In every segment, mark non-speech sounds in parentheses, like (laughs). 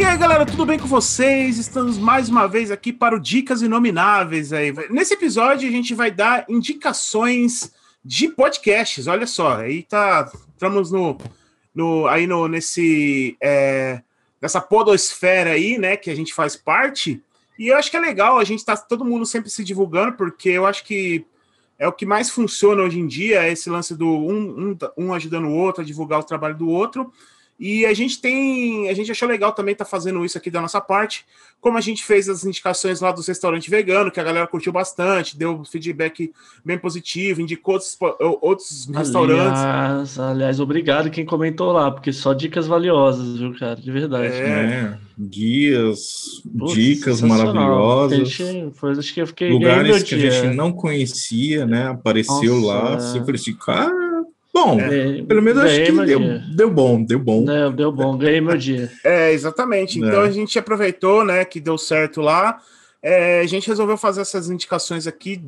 E aí, galera, tudo bem com vocês? Estamos mais uma vez aqui para o Dicas Inomináveis aí. Nesse episódio a gente vai dar indicações de podcasts. Olha só, aí tá, estamos no, no aí no nesse é, nessa podosfera aí, né, que a gente faz parte. E eu acho que é legal a gente tá todo mundo sempre se divulgando, porque eu acho que é o que mais funciona hoje em dia, é esse lance do um, um, um ajudando o outro a divulgar o trabalho do outro. E a gente tem, a gente achou legal também estar tá fazendo isso aqui da nossa parte, como a gente fez as indicações lá dos restaurantes veganos, que a galera curtiu bastante, deu feedback bem positivo, indicou outros, outros aliás, restaurantes. Aliás, obrigado quem comentou lá, porque só dicas valiosas, viu, cara, de verdade. É, né? guias, Putz, dicas maravilhosas. Gente, foi, acho que eu fiquei lugares que a gente não conhecia, né? Apareceu Nossa, lá, é. cara Bom, é, pelo menos acho que deu, deu, bom, deu bom. Deu, deu bom, ganhei meu dia. É, exatamente. Então é. a gente aproveitou, né, que deu certo lá. É, a gente resolveu fazer essas indicações aqui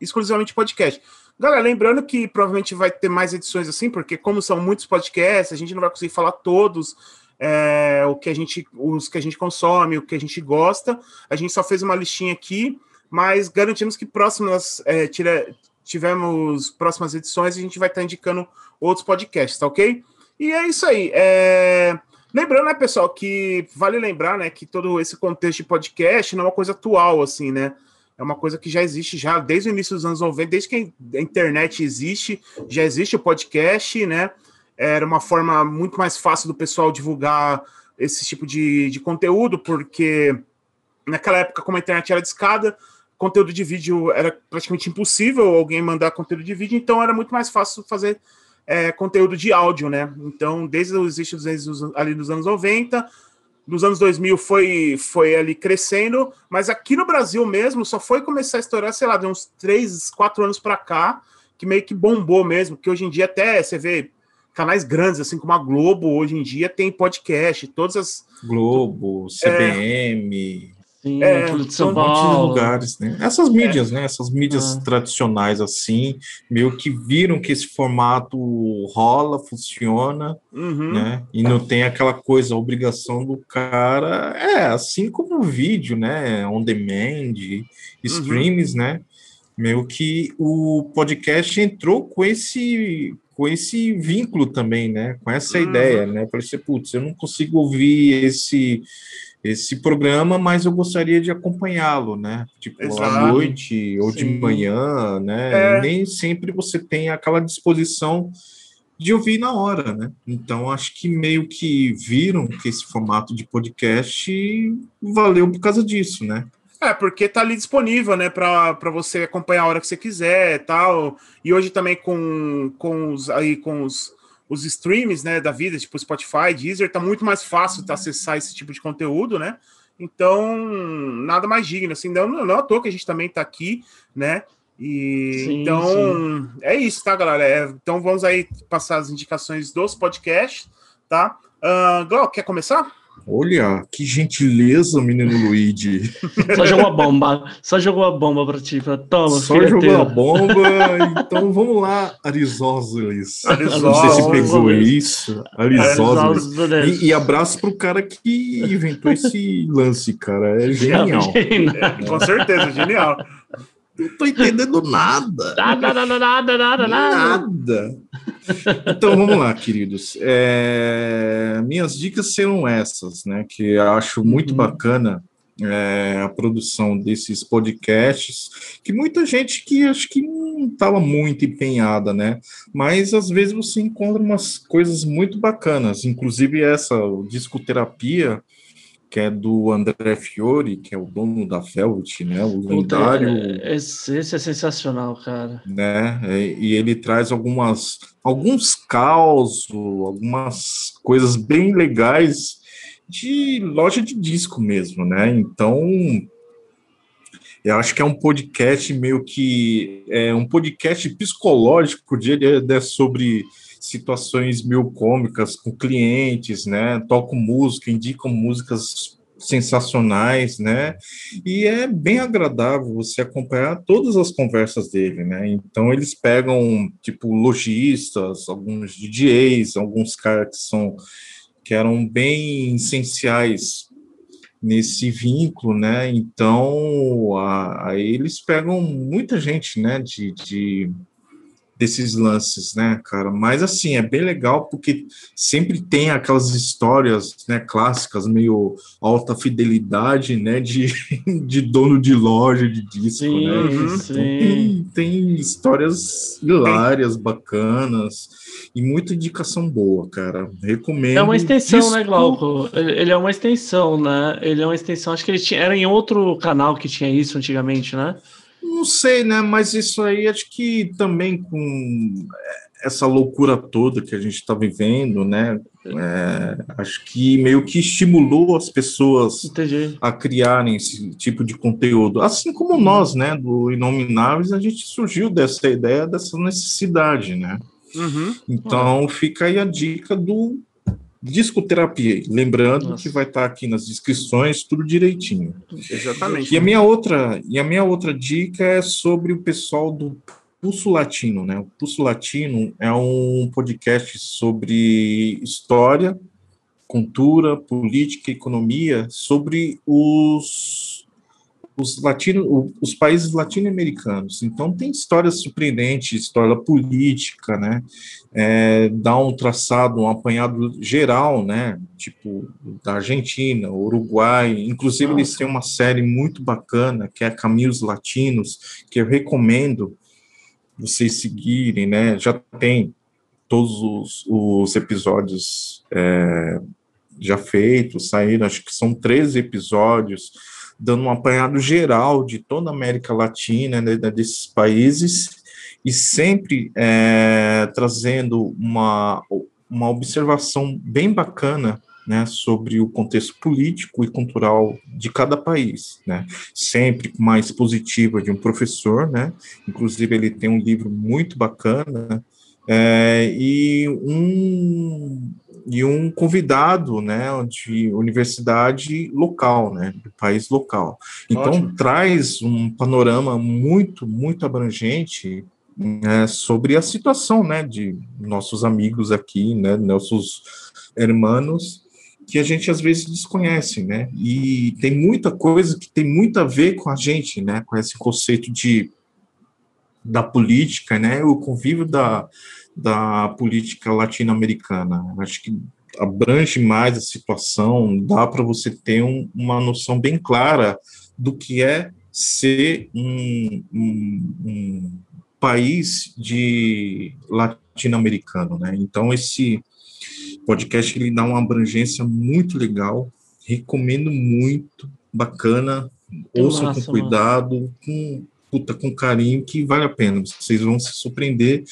exclusivamente podcast. Galera, lembrando que provavelmente vai ter mais edições assim, porque como são muitos podcasts, a gente não vai conseguir falar todos é, o que a gente, os que a gente consome, o que a gente gosta. A gente só fez uma listinha aqui, mas garantimos que próximas é, tira, tivemos próximas edições, a gente vai estar indicando outros podcasts, tá ok? E é isso aí. É... Lembrando, né, pessoal, que vale lembrar, né, que todo esse contexto de podcast não é uma coisa atual, assim, né? É uma coisa que já existe já desde o início dos anos 90, desde que a internet existe, já existe o podcast, né? Era uma forma muito mais fácil do pessoal divulgar esse tipo de, de conteúdo, porque naquela época, como a internet era discada, conteúdo de vídeo era praticamente impossível alguém mandar conteúdo de vídeo, então era muito mais fácil fazer é, conteúdo de áudio, né? Então, desde os inícios ali nos anos 90, nos anos 2000 foi, foi ali crescendo, mas aqui no Brasil mesmo só foi começar a estourar, sei lá, de uns 3, 4 anos para cá, que meio que bombou mesmo, que hoje em dia até você vê canais grandes, assim como a Globo, hoje em dia tem podcast, todas as... Globo, CBM... É, Sim, é, de São Paulo. lugares, né? Essas mídias, é. né? Essas mídias ah. tradicionais assim, meio que viram que esse formato rola, funciona, uhum. né? E não tem aquela coisa, a obrigação do cara, é assim como o vídeo, né? On demand, streams, uhum. né? Meio que o podcast entrou com esse com esse vínculo também, né? Com essa uhum. ideia, né? Falei assim, putz, eu não consigo ouvir esse esse programa, mas eu gostaria de acompanhá-lo, né? Tipo, Exato. à noite ou Sim. de manhã, né? É. Nem sempre você tem aquela disposição de ouvir na hora, né? Então, acho que meio que viram que esse formato de podcast valeu por causa disso, né? É, porque tá ali disponível, né, para você acompanhar a hora que você quiser tal. E hoje também com, com os aí com os os streams, né, da vida, tipo Spotify, Deezer, tá muito mais fácil de acessar esse tipo de conteúdo, né? Então, nada mais digno, assim, não, não é à toa que a gente também tá aqui, né? E sim, então sim. é isso, tá, galera? É, então vamos aí passar as indicações dos podcasts, tá? Uh, Glau, quer começar? Olha, que gentileza, menino Luigi. Só jogou a bomba, só jogou a bomba pra ti. Toma, Só jogou a bomba, então vamos lá, Arisópolis. Não sei se pegou isso. Arisópolis. E, e abraço pro cara que inventou esse lance, cara. É genial. É, com certeza, genial. Não tô entendendo nada. Nada, nada, nada, nada, nada. Então vamos lá, queridos. É, minhas dicas serão essas, né? Que eu acho muito uhum. bacana é, a produção desses podcasts, que muita gente que acho que não estava muito empenhada, né? Mas às vezes você encontra umas coisas muito bacanas, inclusive essa discoterapia que é do André Fiore, que é o dono da Velvet, né? O lendário. É, esse, esse, é sensacional, cara. Né? E ele traz algumas alguns causos, algumas coisas bem legais de loja de disco mesmo, né? Então, eu acho que é um podcast meio que é um podcast psicológico, dia né, sobre situações meio cômicas com clientes, né? Toco música, indico músicas sensacionais, né? E é bem agradável você acompanhar todas as conversas dele, né? Então eles pegam tipo lojistas, alguns DJs, alguns caras que são que eram bem essenciais nesse vínculo, né? Então, aí eles pegam muita gente, né? De, de desses lances, né, cara? Mas assim, é bem legal porque sempre tem aquelas histórias, né, clássicas, meio alta fidelidade, né, de, (laughs) de dono de loja de disco, sim, né? Então, tem, tem histórias hilárias, bacanas e muita indicação boa, cara. Recomendo. É uma extensão, disco... né, Glauco? Ele é uma extensão, né? Ele é uma extensão. Acho que ele tinha, era em outro canal que tinha isso antigamente, né? Não sei, né? Mas isso aí acho que também com essa loucura toda que a gente está vivendo, né? É, acho que meio que estimulou as pessoas Entendi. a criarem esse tipo de conteúdo. Assim como nós, né, do Inomináveis, a gente surgiu dessa ideia, dessa necessidade, né? Uhum. Então fica aí a dica do discoterapia. Lembrando Nossa. que vai estar aqui nas descrições tudo direitinho. Exatamente. E a minha outra e a minha outra dica é sobre o pessoal do Pulso Latino, né? O Pulso Latino é um podcast sobre história, cultura, política, economia, sobre os os, latino, os países latino-americanos. Então, tem histórias surpreendentes, história política, né? É, dá um traçado, um apanhado geral, né? Tipo, da Argentina, Uruguai. Inclusive, eles têm uma série muito bacana, que é Caminhos Latinos, que eu recomendo vocês seguirem, né? Já tem todos os, os episódios é, já feitos, saíram, acho que são 13 episódios dando um apanhado geral de toda a América Latina, né, desses países, e sempre é, trazendo uma, uma observação bem bacana né, sobre o contexto político e cultural de cada país, né, sempre mais positiva de um professor, né, inclusive ele tem um livro muito bacana, é, e um, e um convidado, né, de universidade local, né, do país local. Então Ótimo. traz um panorama muito, muito abrangente né, sobre a situação, né, de nossos amigos aqui, né, nossos hermanos que a gente às vezes desconhece, né, e tem muita coisa que tem muito a ver com a gente, né, com esse conceito de da política, né, o convívio da da política latino-americana. Acho que abrange mais a situação, dá para você ter um, uma noção bem clara do que é ser um, um, um país de latino-americano, né? Então esse podcast ele dá uma abrangência muito legal, recomendo muito, bacana, ouçam com cuidado, com puta, com carinho que vale a pena, vocês vão se surpreender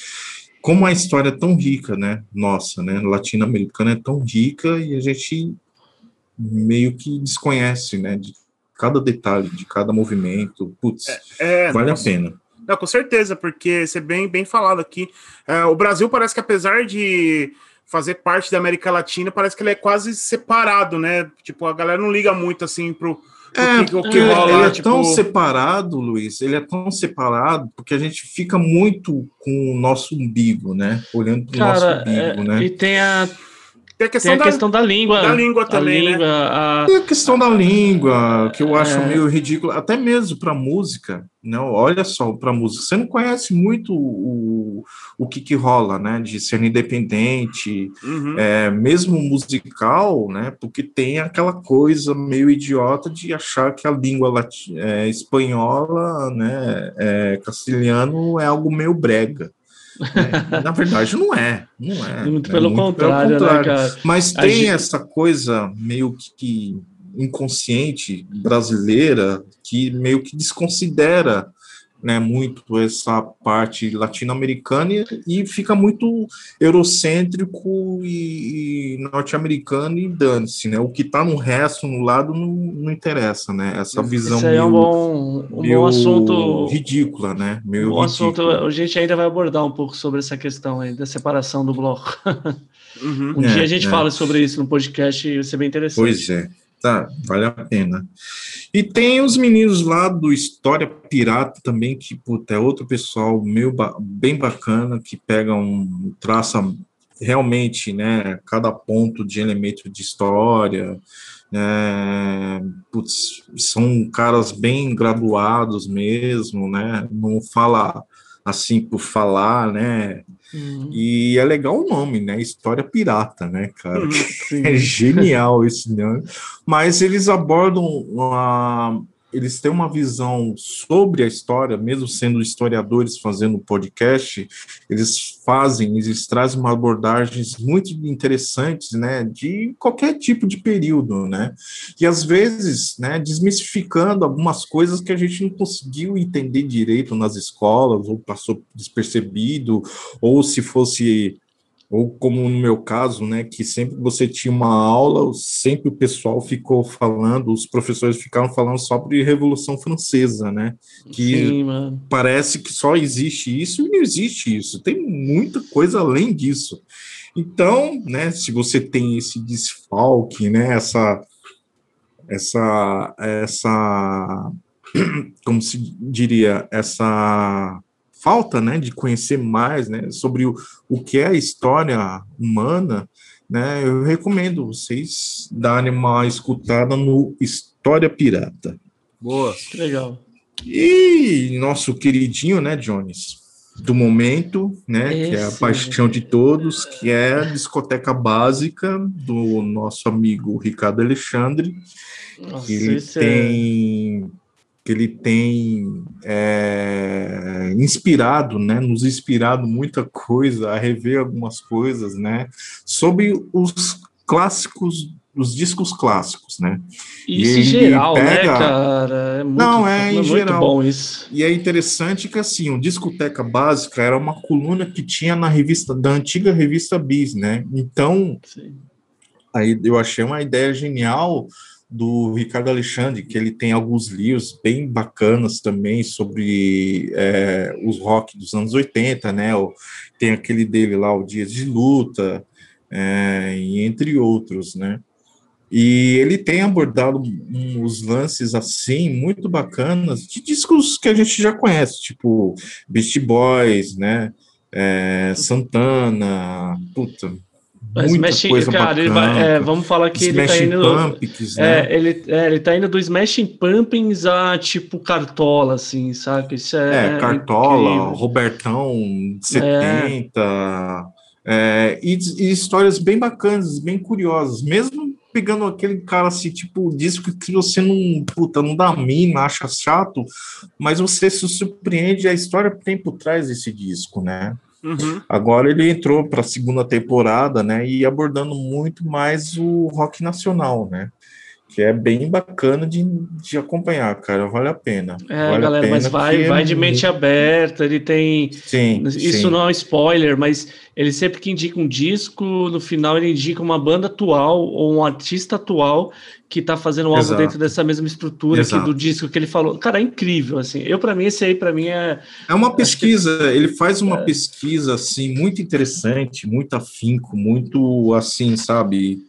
como a história é tão rica, né? Nossa, né? Latino-americana é tão rica e a gente meio que desconhece, né? De cada detalhe, de cada movimento. Putz, é, é, vale a pena. Não, com certeza, porque você bem, bem falado aqui. É, o Brasil parece que apesar de fazer parte da América Latina, parece que ele é quase separado, né? Tipo, a galera não liga muito assim pro, é, o que, o que rola, ele é tipo... tão separado, Luiz, ele é tão separado porque a gente fica muito com o nosso umbigo, né? Olhando para o nosso umbigo, é, né? E tem a, tem a questão, tem a da, questão da, língua. Da língua também, a língua, né? A... Tem a questão da língua, que eu acho é... meio ridículo, até mesmo para música. Não, né? olha só, para música. Você não conhece muito o, o que, que rola, né? De ser independente, uhum. é, mesmo musical, né? Porque tem aquela coisa meio idiota de achar que a língua latina, é, espanhola, né? É, castelhano é algo meio brega. É, na verdade, não é. Não é. (laughs) Muito, pelo, muito contrário, pelo, contrário, né, Mas tem gente... essa coisa meio que inconsciente brasileira que meio que desconsidera né, muito essa parte latino-americana e, fica muito eurocêntrico e, e norte-americano e dane-se, né? O que está no resto, no lado, não, não interessa, né? Essa visão Isso meio, é um bom, um bom assunto ridícula, né? Meio um bom assunto. A gente ainda vai abordar um pouco sobre essa questão aí da separação do bloco. Uhum. um é, dia a gente é. fala sobre isso no podcast e vai ser bem interessante. Pois é. Tá, vale a pena. E tem os meninos lá do História Pirata também, que puta, é outro pessoal ba bem bacana, que pega um traça realmente, né, cada ponto de elemento de história, é, putz, são caras bem graduados mesmo, né, não fala assim por falar, né, uhum. e é legal o nome, né, História Pirata, né, cara, uhum, (laughs) é genial esse nome, mas eles abordam uma eles têm uma visão sobre a história, mesmo sendo historiadores fazendo podcast, eles fazem, eles trazem uma abordagens muito interessantes, né, de qualquer tipo de período, né, e às vezes, né, desmistificando algumas coisas que a gente não conseguiu entender direito nas escolas, ou passou despercebido, ou se fosse ou como no meu caso, né, que sempre você tinha uma aula, sempre o pessoal ficou falando, os professores ficaram falando sobre Revolução Francesa, né, que Sim, parece que só existe isso e não existe isso, tem muita coisa além disso. Então, né, se você tem esse desfalque, né, essa essa essa (clears throat) como se diria, essa falta né, de conhecer mais né, sobre o, o que é a história humana, né, eu recomendo vocês darem uma escutada no História Pirata. Boa, que legal. E nosso queridinho, né, Jones, do momento, né, Esse. que é a paixão de todos, que é a discoteca básica do nosso amigo Ricardo Alexandre. Nossa, ele é tem é que ele tem é, inspirado, né, nos inspirado muita coisa, a rever algumas coisas, né, sobre os clássicos, os discos clássicos, né. Isso em geral, né, pega... né, cara? É muito, Não, é, é em geral. bom isso. E é interessante que, assim, o Discoteca Básica era uma coluna que tinha na revista, da antiga revista Bis, né, então... Sim. Aí eu achei uma ideia genial do Ricardo Alexandre, que ele tem alguns livros bem bacanas também sobre é, os rock dos anos 80, né? Tem aquele dele lá, o Dias de Luta, é, entre outros, né? E ele tem abordado uns lances assim muito bacanas de discos que a gente já conhece, tipo Beast Boys, né? É, Santana, puta, mas Smash, cara, ele vai, é, vamos falar que ele tá indo. Pumpkins, é, né? é, ele, é, ele tá indo do Smashing Pumpkins a tipo Cartola, assim, sabe? Isso é. é Cartola, incrível. Robertão, 70. É. E, e, histórias bem bacanas, bem curiosas. Mesmo pegando aquele cara assim, tipo, disco que você não, puta, não dá mina, acha chato, mas você se surpreende a história que tem por trás desse disco, né? Uhum. Agora ele entrou para a segunda temporada, né? E abordando muito mais o rock nacional, né? Que é bem bacana de, de acompanhar, cara. Vale a pena. É, vale galera, mas vai, vai de mente aberta. Ele tem. Sim. Isso sim. não é um spoiler, mas ele sempre que indica um disco, no final ele indica uma banda atual ou um artista atual que tá fazendo algo Exato. dentro dessa mesma estrutura aqui do disco que ele falou. Cara, é incrível, assim. Eu, para mim, esse aí, para mim, é... É uma pesquisa, que... ele faz uma é... pesquisa, assim, muito interessante, muito afinco, muito, assim, sabe,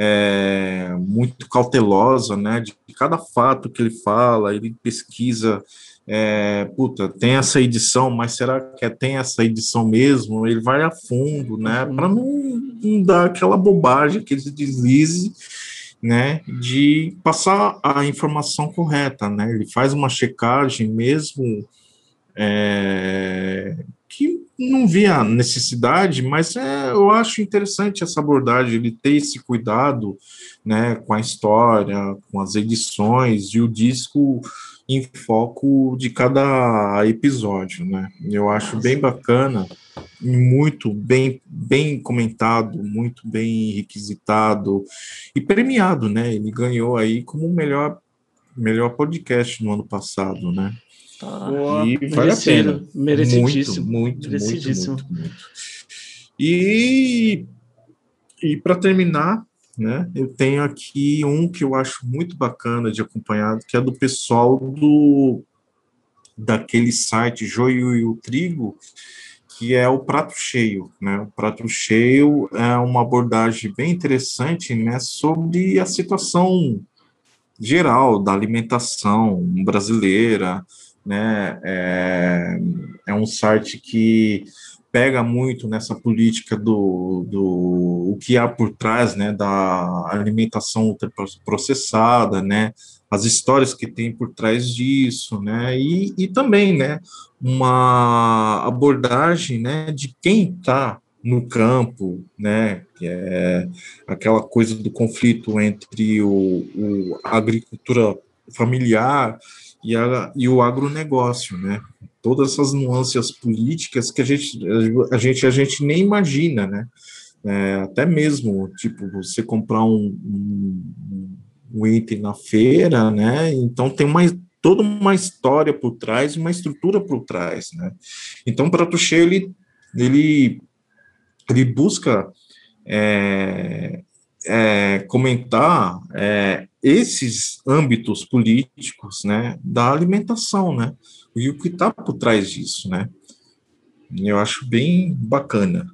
é, muito cautelosa, né, de cada fato que ele fala, ele pesquisa, é, puta, tem essa edição, mas será que é, tem essa edição mesmo? Ele vai a fundo, né, para não, não dar aquela bobagem, aquele deslize, né, de passar a informação correta, né? Ele faz uma checagem mesmo é, que não via necessidade, mas é, eu acho interessante essa abordagem, ele ter esse cuidado, né, com a história, com as edições e o disco em foco de cada episódio, né? Eu acho bem bacana muito bem, bem comentado, muito bem requisitado e premiado, né? Ele ganhou aí como o melhor, melhor podcast no ano passado, né? Ah, e vale a pena. Merecidíssimo. Muito, muito, Merecidíssimo. muito, muito, muito. E, e para terminar, né, eu tenho aqui um que eu acho muito bacana de acompanhar, que é do pessoal do daquele site Joio e o Trigo, que é o prato cheio, né? O prato cheio é uma abordagem bem interessante, né, sobre a situação geral da alimentação brasileira, né? É, é um site que pega muito nessa política do, do o que há por trás, né, da alimentação ultraprocessada, né, as histórias que tem por trás disso, né, e, e também, né, uma abordagem, né, de quem está no campo, né, que é aquela coisa do conflito entre o, o a agricultura familiar e, a, e o agronegócio, né? Todas essas nuances políticas que a gente, a gente, a gente nem imagina, né? É, até mesmo, tipo, você comprar um, um, um, item na feira, né? Então tem uma, toda uma história por trás, uma estrutura por trás, né? Então, para Touché, ele, ele, ele busca é, é, comentar é, esses âmbitos políticos, né, da alimentação, né, e o que está por trás disso, né. Eu acho bem bacana.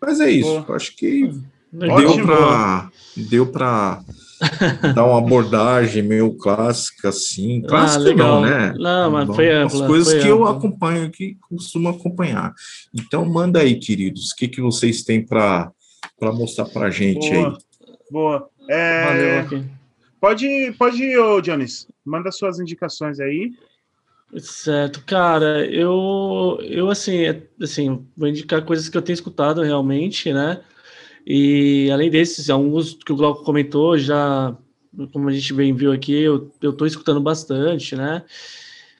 Mas é isso. Acho que deu para deu para (laughs) dar uma abordagem meio clássica, assim. Ah, clássica ah, não, né? Não, mas foi ampla. As coisas que ampla. eu acompanho, que costumo acompanhar. Então, manda aí, queridos, o que, que vocês têm para mostrar para a gente Boa. aí? Boa. É... Valeu. Pode, pode ir, ô Jones. Manda suas indicações aí. Certo, cara, eu, eu assim, é, assim, vou indicar coisas que eu tenho escutado realmente, né? E além desses, alguns que o Glauco comentou, já, como a gente bem viu aqui, eu, eu tô escutando bastante, né?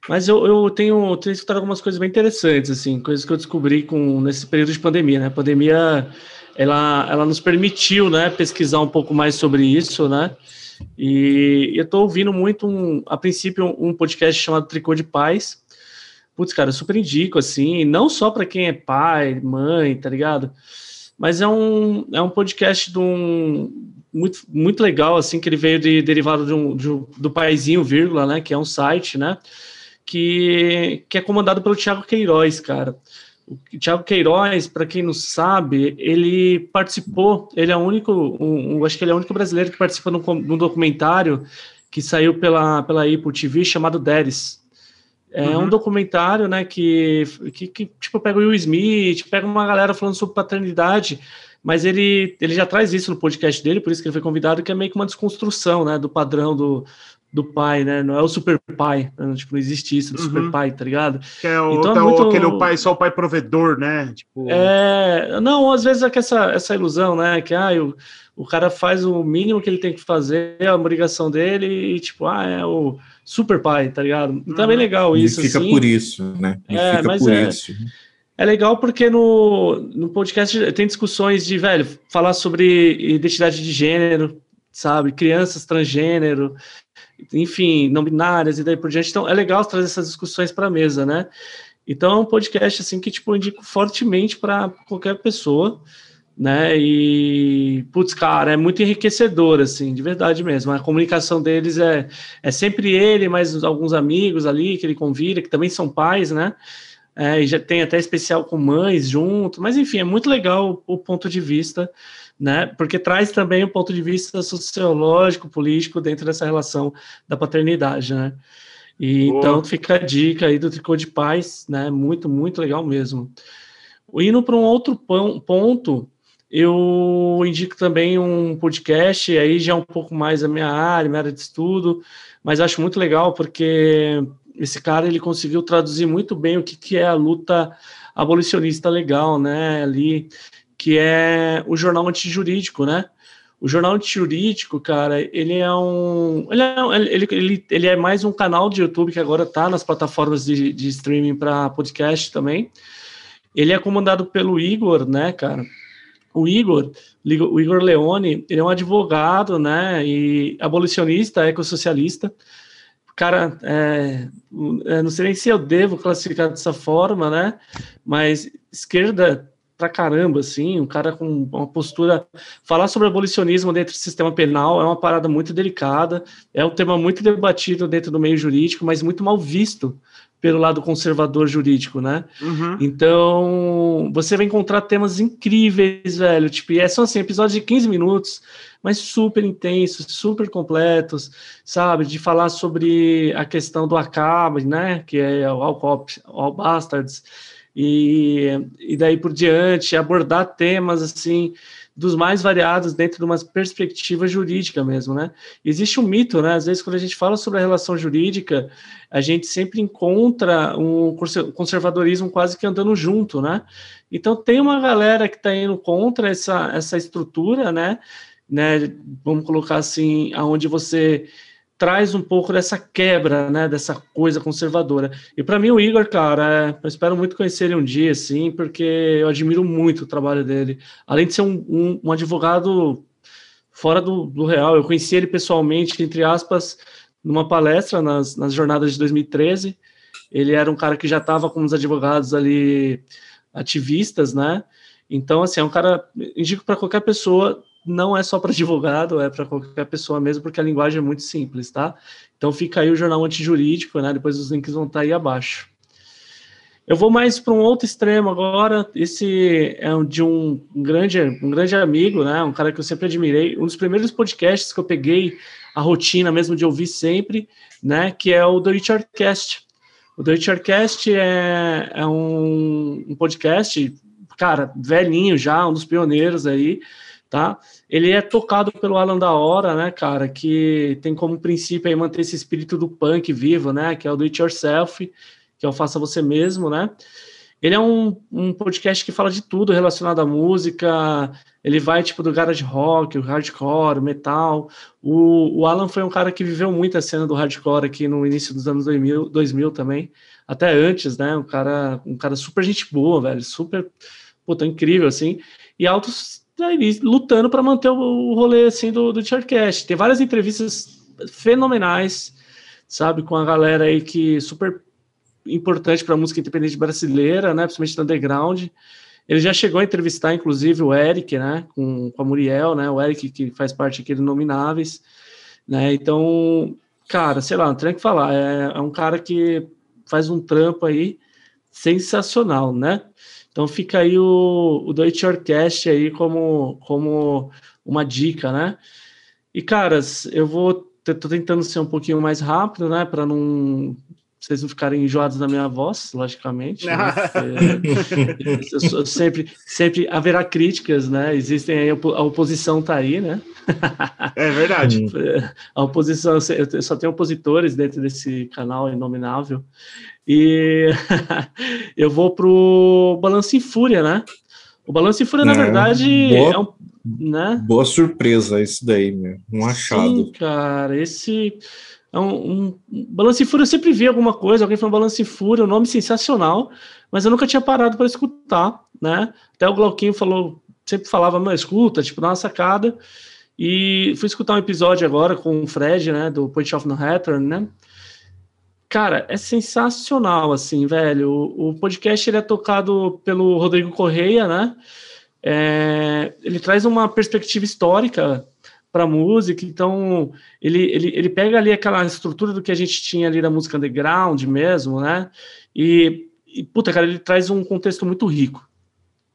Mas eu, eu tenho, tenho escutado algumas coisas bem interessantes, assim, coisas que eu descobri com, nesse período de pandemia, né? A pandemia, ela, ela nos permitiu, né, pesquisar um pouco mais sobre isso, né? E eu tô ouvindo muito, um, a princípio, um podcast chamado Tricô de Paz. Putz, cara, eu super indico, assim, não só para quem é pai, mãe, tá ligado? Mas é um, é um podcast de um, muito, muito legal, assim, que ele veio de, derivado de um, de um, do Paizinho, vírgula, né, que é um site, né, que, que é comandado pelo Thiago Queiroz, cara. O Thiago Queiroz, para quem não sabe, ele participou, ele é o único, um, um, acho que ele é o único brasileiro que participa de um documentário que saiu pela, pela Apple TV chamado Deres. É uhum. um documentário, né, que, que, que, tipo, pega o Will Smith, pega uma galera falando sobre paternidade, mas ele, ele já traz isso no podcast dele, por isso que ele foi convidado, que é meio que uma desconstrução, né, do padrão do, do pai, né? Não é o super pai, né? tipo, não existe isso do uhum. super pai, tá ligado? Que é o, então, é muito... aquele pai, só o pai provedor, né? Tipo... É, não, às vezes é que essa, essa ilusão, né? Que ah, o, o cara faz o mínimo que ele tem que fazer, é a obrigação dele, e tipo, ah, é o super pai, tá ligado? Então é bem uhum. legal isso. E fica assim. por isso, né? E é, fica mas por é, isso. É legal porque no, no podcast tem discussões de, velho, falar sobre identidade de gênero, sabe? Crianças transgênero, enfim, não binárias e daí por diante. Então, é legal trazer essas discussões para a mesa, né? Então, é um podcast, assim, que, tipo, eu indico fortemente para qualquer pessoa, né? E, putz, cara, é muito enriquecedor, assim, de verdade mesmo. A comunicação deles é, é sempre ele, mais alguns amigos ali que ele convida, que também são pais, né? É, e já tem até especial com mães junto, mas enfim, é muito legal o ponto de vista né? Porque traz também o um ponto de vista sociológico, político dentro dessa relação da paternidade, né? E, então fica a dica aí do Tricô de Paz, né? Muito, muito legal mesmo. Indo para um outro ponto, eu indico também um podcast, aí já é um pouco mais a minha área, minha área de estudo, mas acho muito legal porque esse cara ele conseguiu traduzir muito bem o que, que é a luta abolicionista legal, né? Ali que é o jornal antijurídico, né? O jornal antijurídico, cara, ele é um. Ele é, ele, ele, ele é mais um canal de YouTube que agora tá nas plataformas de, de streaming para podcast também. Ele é comandado pelo Igor, né, cara? O Igor, o Igor Leone, ele é um advogado, né, e abolicionista, ecossocialista. Cara, é não sei nem se eu devo classificar dessa forma, né, mas esquerda pra caramba, assim, um cara com uma postura. Falar sobre abolicionismo dentro do sistema penal é uma parada muito delicada, é um tema muito debatido dentro do meio jurídico, mas muito mal visto pelo lado conservador jurídico, né? Uhum. Então, você vai encontrar temas incríveis, velho. Tipo, é são assim, episódios de 15 minutos, mas super intensos, super completos, sabe? De falar sobre a questão do ACAB, né? Que é o All, All Bastards e, e daí por diante, abordar temas assim dos mais variados dentro de uma perspectiva jurídica mesmo, né? Existe um mito, né? Às vezes quando a gente fala sobre a relação jurídica, a gente sempre encontra um conservadorismo quase que andando junto, né? Então tem uma galera que está indo contra essa, essa estrutura, né? né? Vamos colocar assim, aonde você traz um pouco dessa quebra, né, dessa coisa conservadora. E para mim o Igor, cara, é, eu espero muito conhecer ele um dia, assim, porque eu admiro muito o trabalho dele. Além de ser um, um, um advogado fora do, do, real, eu conheci ele pessoalmente, entre aspas, numa palestra nas, nas jornadas de 2013. Ele era um cara que já estava com os advogados ali ativistas, né? Então, assim, é um cara, indico para qualquer pessoa não é só para advogado, é para qualquer pessoa mesmo, porque a linguagem é muito simples, tá? Então fica aí o jornal antijurídico, né? Depois os links vão estar tá aí abaixo. Eu vou mais para um outro extremo agora. Esse é de um grande, um grande amigo, né? Um cara que eu sempre admirei. Um dos primeiros podcasts que eu peguei a rotina mesmo de ouvir sempre, né? Que é o do Richard Cast. O do Richard Cast é, é um, um podcast, cara, velhinho já, um dos pioneiros aí tá? Ele é tocado pelo Alan da Hora, né, cara, que tem como princípio aí manter esse espírito do punk vivo, né, que é o do it yourself, que é o faça você mesmo, né? Ele é um, um podcast que fala de tudo relacionado à música, ele vai tipo do garage rock, o hardcore, metal. O, o Alan foi um cara que viveu muito a cena do hardcore aqui no início dos anos 2000, 2000 também, até antes, né? Um cara, um cara super gente boa, velho, super, puta, incrível, assim. E altos aí, lutando para manter o, rolê assim do, do Chartcast. Tem várias entrevistas fenomenais, sabe, com a galera aí que super importante para a música independente brasileira, né, principalmente no underground. Ele já chegou a entrevistar, inclusive, o Eric, né, com, com a Muriel, né, o Eric que faz parte aqui do Nomináveis, né, então, cara, sei lá, não tem que falar, é, é um cara que faz um trampo aí sensacional, né, então fica aí o, o Do It Yourcast aí como, como uma dica, né? E, caras, eu vou. Tô tentando ser um pouquinho mais rápido, né? Para não vocês não ficarem enjoados da minha voz, logicamente. Né? (laughs) sempre, sempre haverá críticas, né? Existem aí, a oposição tá aí, né? É verdade. (laughs) A oposição, eu só tenho opositores dentro desse canal inominável. E (laughs) eu vou pro Balanço em Fúria, né? O Balanço em Fúria, é, na verdade, boa, é um. Né? Boa surpresa isso daí, meu. Um achado. Sim, cara, esse. É um, um, Balanço em Fúria, eu sempre vi alguma coisa, alguém falou Balanço em Fúria, um nome sensacional, mas eu nunca tinha parado para escutar, né? Até o Glauquinho falou, sempre falava, mas escuta, tipo, dá uma sacada. E fui escutar um episódio agora com o Fred, né, do Point of No Return, né? Cara, é sensacional, assim, velho. O, o podcast ele é tocado pelo Rodrigo Correia, né? É, ele traz uma perspectiva histórica para a música, então ele, ele, ele pega ali aquela estrutura do que a gente tinha ali da música underground mesmo, né? E, e puta, cara, ele traz um contexto muito rico.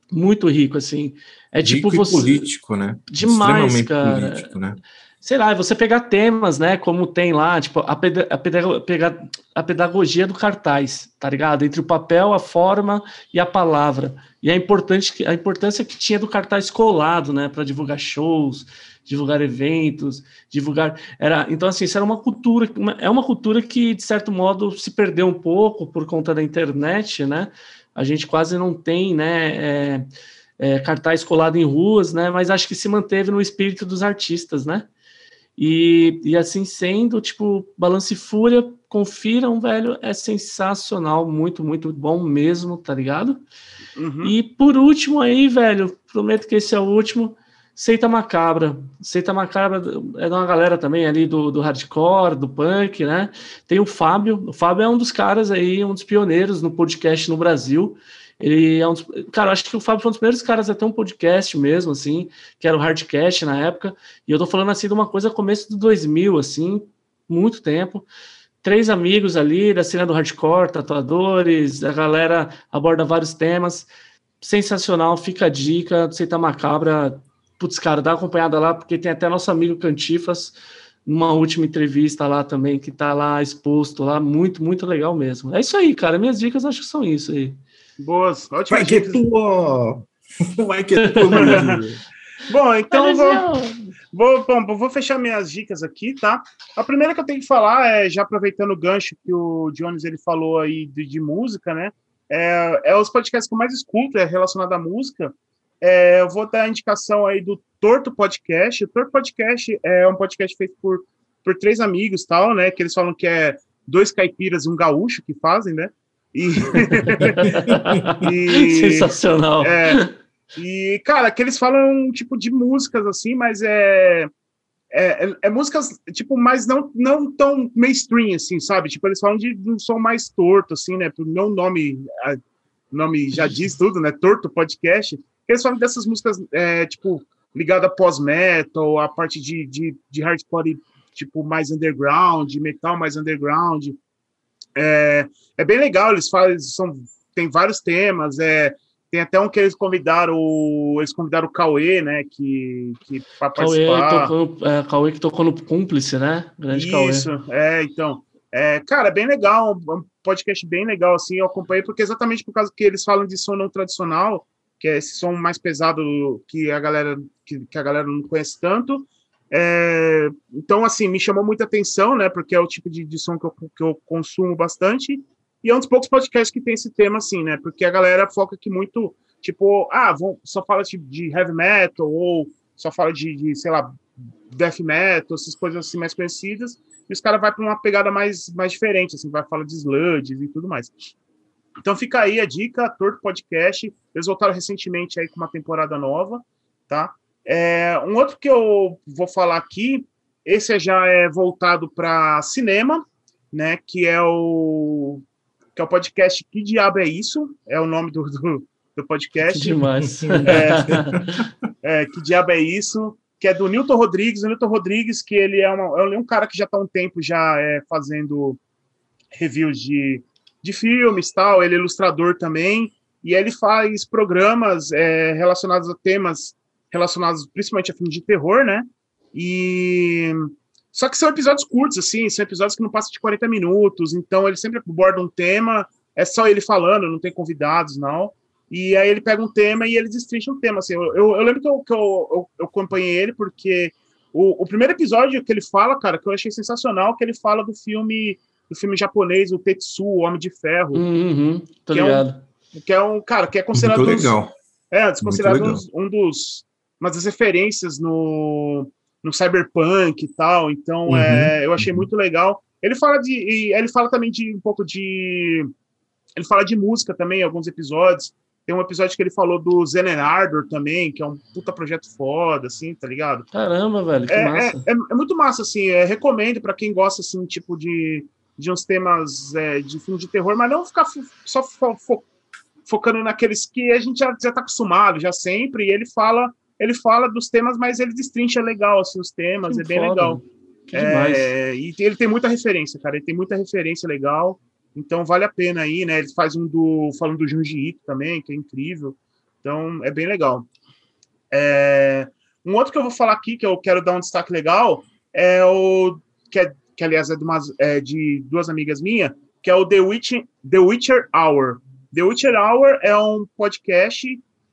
Muito rico, assim. É tipo rico tipo você. político, né? Demais, cara. Político, né? Sei lá, você pegar temas, né, como tem lá, tipo, a, peda a, peda a pedagogia do cartaz, tá ligado? Entre o papel, a forma e a palavra. E a, importante, a importância que tinha do cartaz colado, né, para divulgar shows, divulgar eventos, divulgar. Era, então, assim, isso era uma cultura, uma, é uma cultura que, de certo modo, se perdeu um pouco por conta da internet, né? A gente quase não tem, né? É, é, cartaz colado em ruas, né? Mas acho que se manteve no espírito dos artistas, né? E, e assim sendo, tipo, Balance e Fúria, confiram, velho, é sensacional, muito, muito bom mesmo, tá ligado? Uhum. E por último aí, velho, prometo que esse é o último, Seita Macabra. Seita Macabra é de uma galera também ali do, do hardcore, do punk, né? Tem o Fábio, o Fábio é um dos caras aí, um dos pioneiros no podcast no Brasil. Ele é um dos, cara, acho que o Fábio foi um dos primeiros caras a ter um podcast mesmo, assim, que era o Hardcast na época. E eu tô falando assim de uma coisa começo do 2000, assim, muito tempo. Três amigos ali da cena do hardcore, tatuadores, a galera aborda vários temas. Sensacional, fica a dica, Seita Macabra. Putz, cara, dá uma acompanhada lá, porque tem até nosso amigo Cantifas, numa última entrevista lá também, que tá lá exposto lá, muito, muito legal mesmo. É isso aí, cara. Minhas dicas acho que são isso aí. Boas. Ótimas Vai que tua! (laughs) Vai que tua, (laughs) Bom, então vou, vou, bom, vou fechar minhas dicas aqui, tá? A primeira que eu tenho que falar é, já aproveitando o gancho que o Jones ele falou aí de, de música, né? É, é, os podcasts que eu mais escuto, é relacionado à música. É, eu vou dar a indicação aí do Torto Podcast. O Torto Podcast é um podcast feito por, por três amigos, tal, né? Que eles falam que é dois caipiras e um gaúcho que fazem, né? E, (laughs) e Sensacional. É, e, cara, que eles falam um tipo de músicas assim, mas é, é, é, é, músicas, tipo, mas não, não tão mainstream, assim, sabe? Tipo, eles falam de, de um som mais torto, assim, né? Meu nome, nome já diz tudo, né? Torto Podcast. Eles falam dessas músicas, é, tipo, ligada a pós-metal, a parte de, de, de hardcore, tipo, mais underground, metal mais underground. É, é bem legal, eles eles são, tem vários temas, é tem até um que eles convidaram, eles convidaram o Cauê, né, que, que para participar. Tocou, é, Cauê que tocou no Cúmplice, né? Grande Isso, Cauê. é, então. É, cara, bem legal, um podcast bem legal, assim, eu acompanhei, porque exatamente por causa que eles falam de som não tradicional, que é esse som mais pesado que a galera, que, que a galera não conhece tanto, é, então, assim, me chamou muita atenção, né, porque é o tipo de, de som que eu, que eu consumo bastante, e é um dos poucos podcasts que tem esse tema, assim, né? Porque a galera foca aqui muito, tipo, ah, vão, só fala de, de heavy metal, ou só fala de, de, sei lá, death metal, essas coisas assim mais conhecidas, e os caras vão para uma pegada mais, mais diferente, assim, vai falar de sludges e tudo mais. Então fica aí a dica, Torto Podcast. Eles voltaram recentemente aí com uma temporada nova, tá? É, um outro que eu vou falar aqui, esse já é voltado para cinema, né? Que é o que é o podcast Que Diabo é Isso? É o nome do, do, do podcast. Que demais. É, é, que Diabo é Isso? Que é do Newton Rodrigues. O Newton Rodrigues, que ele é, uma, é um cara que já está um tempo já é, fazendo reviews de, de filmes tal. Ele é ilustrador também. E ele faz programas é, relacionados a temas relacionados principalmente a filmes de terror, né? E só que são episódios curtos, assim, são episódios que não passam de 40 minutos, então ele sempre aborda um tema, é só ele falando, não tem convidados, não. E aí ele pega um tema e ele destrincha um tema, assim. Eu, eu, eu lembro que, eu, que eu, eu, eu, acompanhei ele porque o, o primeiro episódio que ele fala, cara, que eu achei sensacional, que ele fala do filme do filme japonês, o Tetsu, o Homem de Ferro. Uhum, tô que ligado. É um, que é um, cara, que é considerado... Muito legal. É, considerado um, um dos... Uma das referências no no cyberpunk e tal. Então, uhum. é, eu achei muito legal. Ele fala de, ele fala também de um pouco de, ele fala de música também, em alguns episódios. Tem um episódio que ele falou do Zener Ardor também, que é um puta projeto foda, assim, tá ligado? Caramba, velho, que é, massa. É, é, é, muito massa, assim, é, recomendo para quem gosta, assim, tipo de, de uns temas é, de filme de terror, mas não ficar só fo fo focando naqueles que a gente já, já tá acostumado, já sempre, e ele fala ele fala dos temas, mas ele destrincha legal assim, os temas, que é bem foda. legal. É, e ele tem muita referência, cara. Ele tem muita referência legal. Então vale a pena aí, né? Ele faz um do. falando do Junji Ito também, que é incrível. Então é bem legal. É, um outro que eu vou falar aqui, que eu quero dar um destaque legal, é o. que, é, que aliás é de, umas, é de duas amigas minhas, que é o The Witcher, The Witcher Hour. The Witcher Hour é um podcast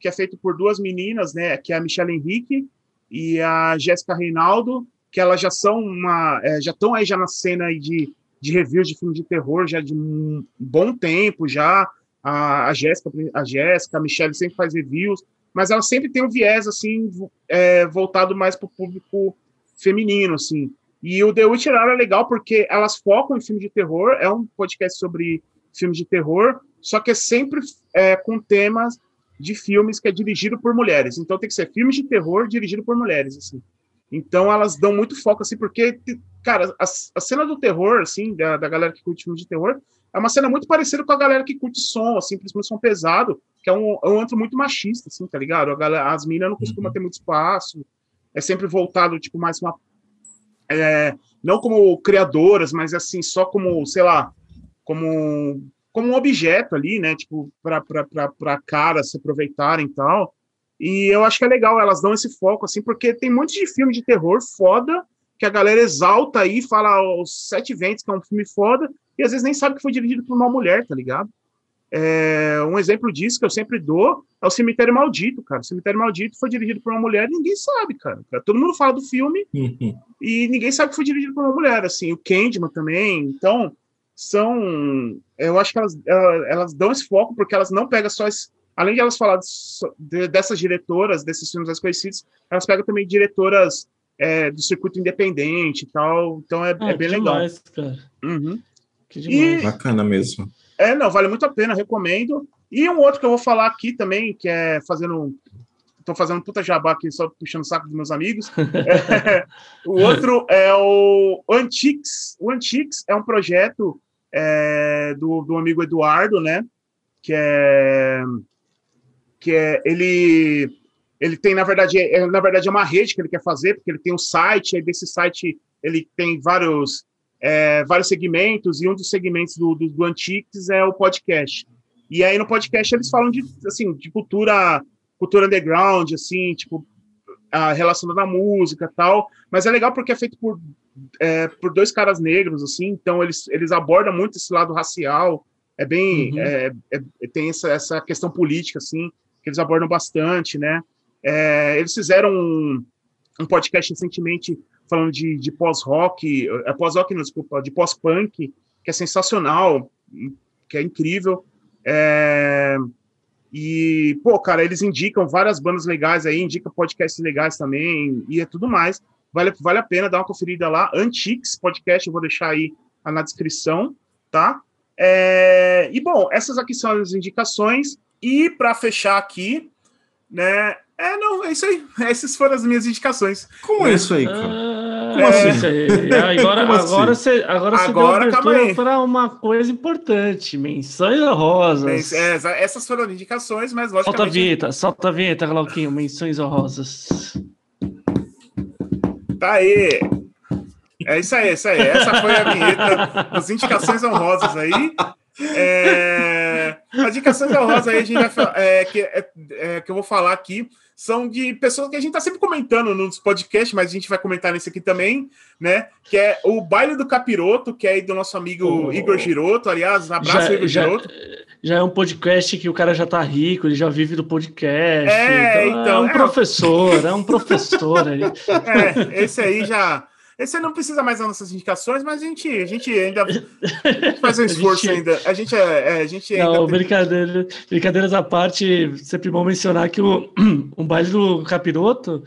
que é feito por duas meninas, né, que é a Michelle Henrique e a Jéssica Reinaldo, que elas já são uma, é, já estão aí já na cena aí de, de reviews de filmes de terror já de um bom tempo já. A, a Jéssica, a Jéssica, a Michelle sempre faz reviews, mas ela sempre tem um viés assim é, voltado mais para o público feminino, assim. E o The Witcher é legal porque elas focam em filme de terror, é um podcast sobre filmes de terror, só que é sempre é, com temas de filmes que é dirigido por mulheres. Então tem que ser filmes de terror dirigido por mulheres, assim. Então elas dão muito foco, assim, porque, cara, a, a cena do terror, assim, da, da galera que curte filmes de terror, é uma cena muito parecida com a galera que curte som, assim, principalmente som pesado, que é um, é um antro muito machista, assim, tá ligado? A galera, as minas não costumam uhum. ter muito espaço, é sempre voltado, tipo, mais uma... É, não como criadoras, mas, assim, só como, sei lá, como como um objeto ali, né? Tipo, para cara se aproveitarem e tal. E eu acho que é legal, elas dão esse foco, assim, porque tem muitos de filme de terror foda, que a galera exalta aí, fala os Sete Ventos, que é um filme foda, e às vezes nem sabe que foi dirigido por uma mulher, tá ligado? É, um exemplo disso que eu sempre dou é o Cemitério Maldito, cara. O Cemitério Maldito foi dirigido por uma mulher e ninguém sabe, cara. Todo mundo fala do filme uhum. e ninguém sabe que foi dirigido por uma mulher, assim. O Candyman também. Então, são... Eu acho que elas, elas dão esse foco porque elas não pegam só... Esse, além de elas falar de, dessas diretoras, desses filmes mais conhecidos, elas pegam também diretoras é, do circuito independente e tal. Então, é, ah, é bem demais, legal. Cara. Uhum. Que demais. E, Bacana mesmo. É, não, vale muito a pena, recomendo. E um outro que eu vou falar aqui também, que é fazendo. Estou fazendo puta jabá aqui, só puxando o saco dos meus amigos. (laughs) É, o outro é o Antix. O Antix é um projeto é, do, do amigo Eduardo, né? Que é. Que é. Ele. Ele tem, na verdade, é, na verdade, é uma rede que ele quer fazer, porque ele tem um site, aí desse site ele tem vários é, vários segmentos, e um dos segmentos do, do, do Antiques é o podcast. E aí no podcast eles falam de, assim, de cultura, cultura underground, assim, tipo, a relação da música tal, mas é legal porque é feito por, é, por dois caras negros, assim, então eles, eles abordam muito esse lado racial, é bem, uhum. é, é, tem essa, essa questão política, assim, que eles abordam bastante, né, é, eles fizeram um, um podcast recentemente falando de, de pós-rock, é pós-rock, não, desculpa, de pós-punk, que é sensacional, que é incrível. É... E, pô, cara, eles indicam várias bandas legais aí, indicam podcasts legais também, e é tudo mais. Vale, vale a pena dar uma conferida lá. Antiques Podcast, eu vou deixar aí na descrição, tá? É... E, bom, essas aqui são as indicações. E, para fechar aqui, né, é, não, é isso aí. (laughs) Essas foram as minhas indicações. Como é isso aí, cara? Ah, Como é, assim? Agora, Como assim? agora você, agora você agora, deu para uma coisa importante, menções honrosas. É, essas foram indicações, mas logicamente... Solta a vinheta, solta a vinheta, Glauquinho, menções honrosas. Tá aí. É isso aí, é isso aí. Essa foi a vinheta das indicações honrosas aí. É... As indicações honrosas aí a gente vai, é, que, é, é, que eu vou falar aqui são de pessoas que a gente está sempre comentando nos podcasts, mas a gente vai comentar nesse aqui também, né? Que é o Baile do Capiroto, que é do nosso amigo oh. Igor Giroto. Aliás, abraço, já, Igor já, Giroto. Já é um podcast que o cara já tá rico, ele já vive do podcast. É, então, então é um é... professor, é um professor (laughs) aí. É, esse aí já esse não precisa mais das nossas indicações, mas a gente, a gente ainda (laughs) faz um esforço gente, ainda. A gente, é, é, a gente não, brincadeira, brincadeiras à parte, sempre bom mencionar que o (clears throat) um baile do Capiroto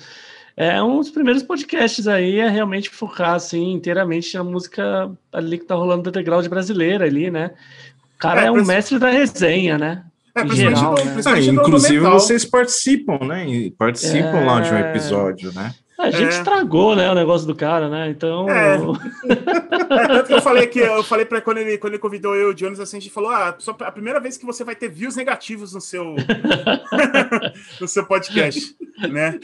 é um dos primeiros podcasts aí é realmente focar assim inteiramente na música ali que tá rolando do underground brasileira ali, né? O cara é, é um mestre da resenha, né? É, geral, né? Ah, inclusive vocês participam, né? Participam lá de um é. episódio, né? A gente é. estragou, né, o negócio do cara, né? Então. É. (laughs) é tanto que eu falei que eu falei para quando ele, quando ele convidou eu e o Jones, assim, a gente falou: ah, só a primeira vez que você vai ter views negativos no seu, (laughs) no seu podcast, né?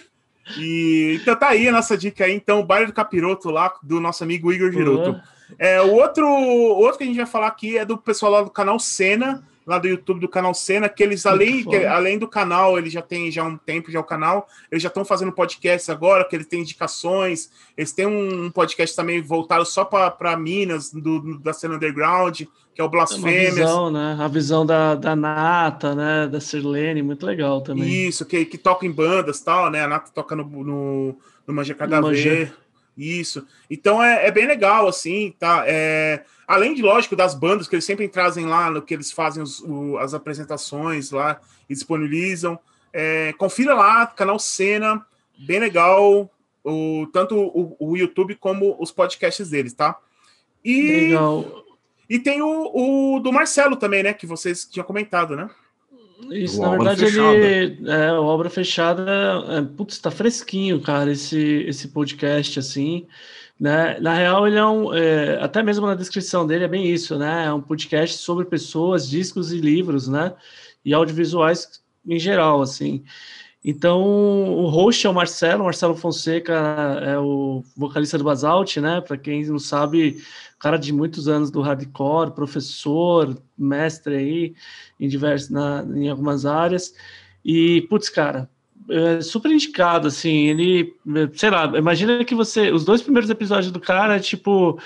E então tá aí a nossa dica aí, então, o baile do capiroto lá, do nosso amigo Igor Giroto. É, o outro, outro que a gente vai falar aqui é do pessoal lá do canal Cena lá do YouTube do canal Cena, que eles, além, que, além do canal, eles já tem já um tempo já o canal, eles já estão fazendo podcasts agora, que eles têm indicações, eles têm um podcast também voltado só para Minas, do, da cena underground, que é o Blasfêmias. É a visão, né? A visão da, da Nata, né? Da Sirlene, muito legal também. Isso, que, que toca em bandas tal, né? A Nata toca no, no, no Manja Cada Vez. Isso. Então é, é bem legal, assim, tá? É, além de, lógico, das bandas que eles sempre trazem lá, no que eles fazem os, o, as apresentações lá e disponibilizam. É, confira lá, canal Cena, bem legal, o, tanto o, o YouTube como os podcasts deles, tá? E, legal. E tem o, o do Marcelo também, né? Que vocês tinham comentado, né? Isso, na verdade, ele. É, o Obra Fechada. É, putz, tá fresquinho, cara, esse, esse podcast, assim. Né? Na real, ele é um. É, até mesmo na descrição dele é bem isso, né? É um podcast sobre pessoas, discos e livros, né? E audiovisuais em geral, assim. Então, o host é o Marcelo, Marcelo Fonseca é o vocalista do Basalt, né? Para quem não sabe, cara de muitos anos do hardcore, professor, mestre aí em diversos, na, em algumas áreas. E, putz, cara, é super indicado, assim, ele, sei lá, imagina que você, os dois primeiros episódios do cara, tipo,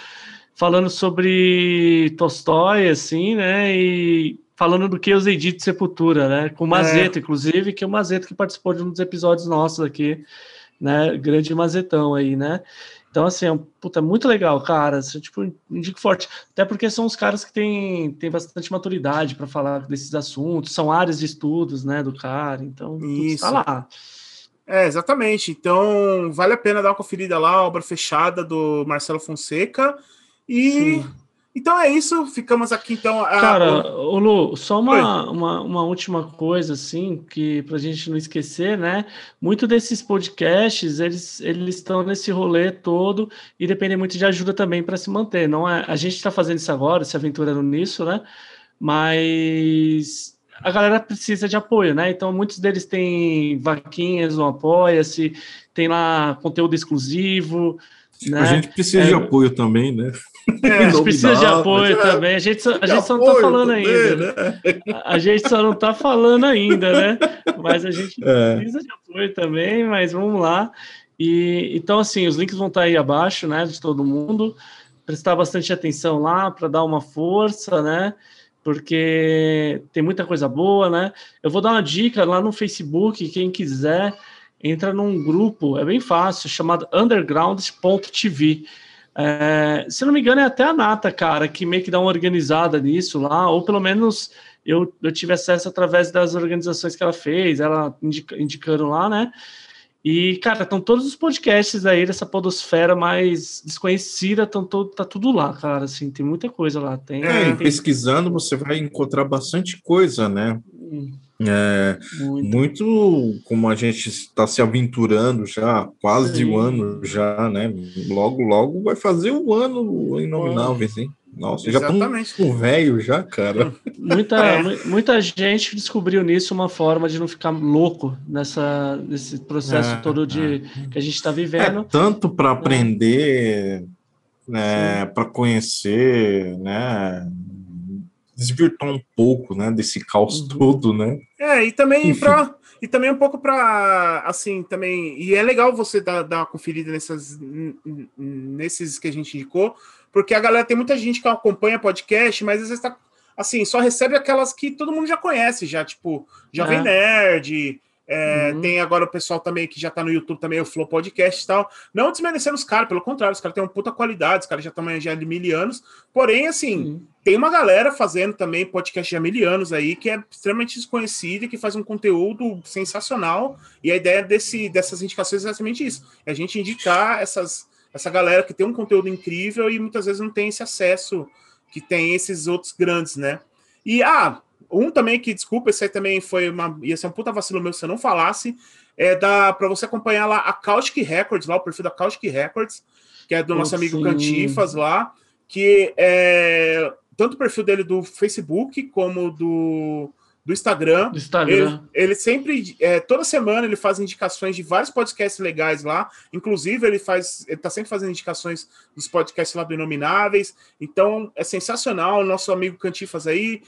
falando sobre Tolstói, assim, né, e falando do que eu usei de Sepultura, né? Com o Mazeta, é. inclusive, que é o Mazeta que participou de um dos episódios nossos aqui, né? Grande Mazetão aí, né? Então, assim, é, puta, é muito legal, cara. Assim, tipo, indico forte. Até porque são os caras que têm, têm bastante maturidade para falar desses assuntos, são áreas de estudos, né, do cara. Então, Isso. tá lá. É, exatamente. Então, vale a pena dar uma conferida lá, obra fechada do Marcelo Fonseca. E Sim. Então é isso. Ficamos aqui então. A... Cara, o Lu, só uma, uma, uma, última coisa, assim, que pra gente não esquecer, né? Muito desses podcasts, eles, eles estão nesse rolê todo e dependem muito de ajuda também para se manter. Não é, a gente está fazendo isso agora, se aventurando nisso, né? Mas a galera precisa de apoio, né? Então, muitos deles têm vaquinhas no Apoia-se, tem lá conteúdo exclusivo. Né? A gente precisa é, de apoio também, né? É, (laughs) a gente precisa de apoio é, também. A gente, só, a gente só não tá falando também, ainda. Né? A gente só não tá falando ainda, né? Mas a gente é. precisa de apoio também, mas vamos lá. E então, assim, os links vão estar tá aí abaixo, né? De todo mundo. Prestar bastante atenção lá para dar uma força, né? porque tem muita coisa boa, né? Eu vou dar uma dica lá no Facebook, quem quiser, entra num grupo, é bem fácil, chamado underground.tv. É, se não me engano, é até a Nata, cara, que meio que dá uma organizada nisso lá, ou pelo menos eu, eu tive acesso através das organizações que ela fez, ela indica, indicando lá, né? E, cara, estão todos os podcasts aí dessa podosfera mais desconhecida, tão todo, tá tudo lá, cara, assim, tem muita coisa lá. Tem, é, tem... pesquisando você vai encontrar bastante coisa, né? Hum. É, muito. muito. como a gente está se aventurando já, quase Sim. um ano já, né? Logo, logo vai fazer um ano inominável, hein? Nossa, Exatamente. já estamos com velho já, cara. Muita, é. muita gente descobriu nisso uma forma de não ficar louco nessa, nesse processo é, todo de é. que a gente está vivendo. É, tanto para aprender, né, para conhecer, né, desvirtuar um pouco, né, desse caos uhum. todo, né? É, e também para e também um pouco para assim também e é legal você dar, dar uma conferida nessas nesses que a gente indicou porque a galera tem muita gente que acompanha podcast, mas às vezes tá assim, só recebe aquelas que todo mundo já conhece, já, tipo, Jovem é. Nerd. É, uhum. Tem agora o pessoal também que já tá no YouTube também, o Flow Podcast e tal. Não desmerecendo os caras, pelo contrário, os caras têm uma puta qualidade, os caras já estão já de mil anos. Porém, assim, uhum. tem uma galera fazendo também podcast de mil anos aí que é extremamente desconhecida e que faz um conteúdo sensacional. E a ideia desse, dessas indicações é exatamente isso: é a gente indicar essas, essa galera que tem um conteúdo incrível e muitas vezes não tem esse acesso que tem esses outros grandes, né? E, ah, um também que, desculpa, esse aí também foi uma. ia ser um puta vacilo meu se eu não falasse. É da para você acompanhar lá a Caustic Records, lá, o perfil da Caustic Records, que é do nosso amigo sim. Cantifas lá, que é tanto o perfil dele do Facebook como do do Instagram. Do Instagram. Ele, ele sempre, é, toda semana, ele faz indicações de vários podcasts legais lá. Inclusive, ele faz, ele tá sempre fazendo indicações dos podcasts lá do Inomináveis. Então, é sensacional. Nosso amigo Cantifas aí.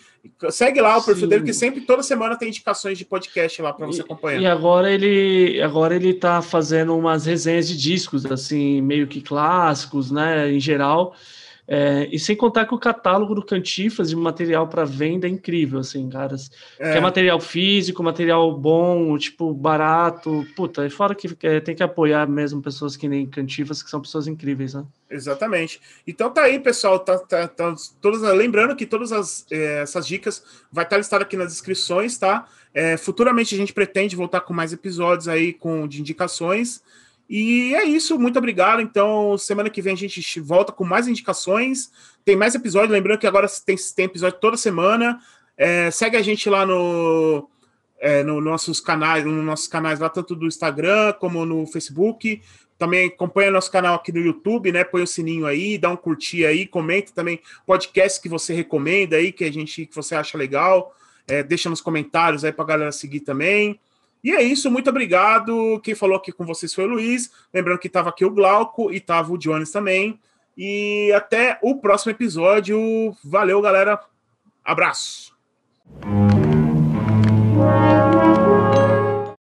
Segue lá o perfil Sim. dele, que sempre, toda semana, tem indicações de podcast lá para você acompanhar. E agora ele, agora ele tá fazendo umas resenhas de discos, assim, meio que clássicos, né, em geral. É, e sem contar que o catálogo do Cantifas de material para venda é incrível, assim, caras. É. Que é material físico, material bom, tipo, barato. Puta, e fora que é, tem que apoiar mesmo pessoas que nem Cantifas, que são pessoas incríveis, né? Exatamente. Então tá aí, pessoal. Tá, tá, tá todas, lembrando que todas as, é, essas dicas vai estar listado aqui nas descrições, tá? É, futuramente a gente pretende voltar com mais episódios aí com de indicações. E é isso, muito obrigado. Então, semana que vem a gente volta com mais indicações. Tem mais episódios, lembrando que agora tem, tem episódio toda semana. É, segue a gente lá no, é, no nossos canais, nos nossos canais lá, tanto do Instagram como no Facebook. Também acompanha nosso canal aqui no YouTube, né? Põe o sininho aí, dá um curtir aí, comenta também podcasts que você recomenda aí, que a gente que você acha legal. É, deixa nos comentários aí para galera seguir também. E é isso, muito obrigado. Quem falou aqui com vocês foi o Luiz. Lembrando que estava aqui o Glauco e estava o Jones também. E até o próximo episódio. Valeu, galera. Abraço.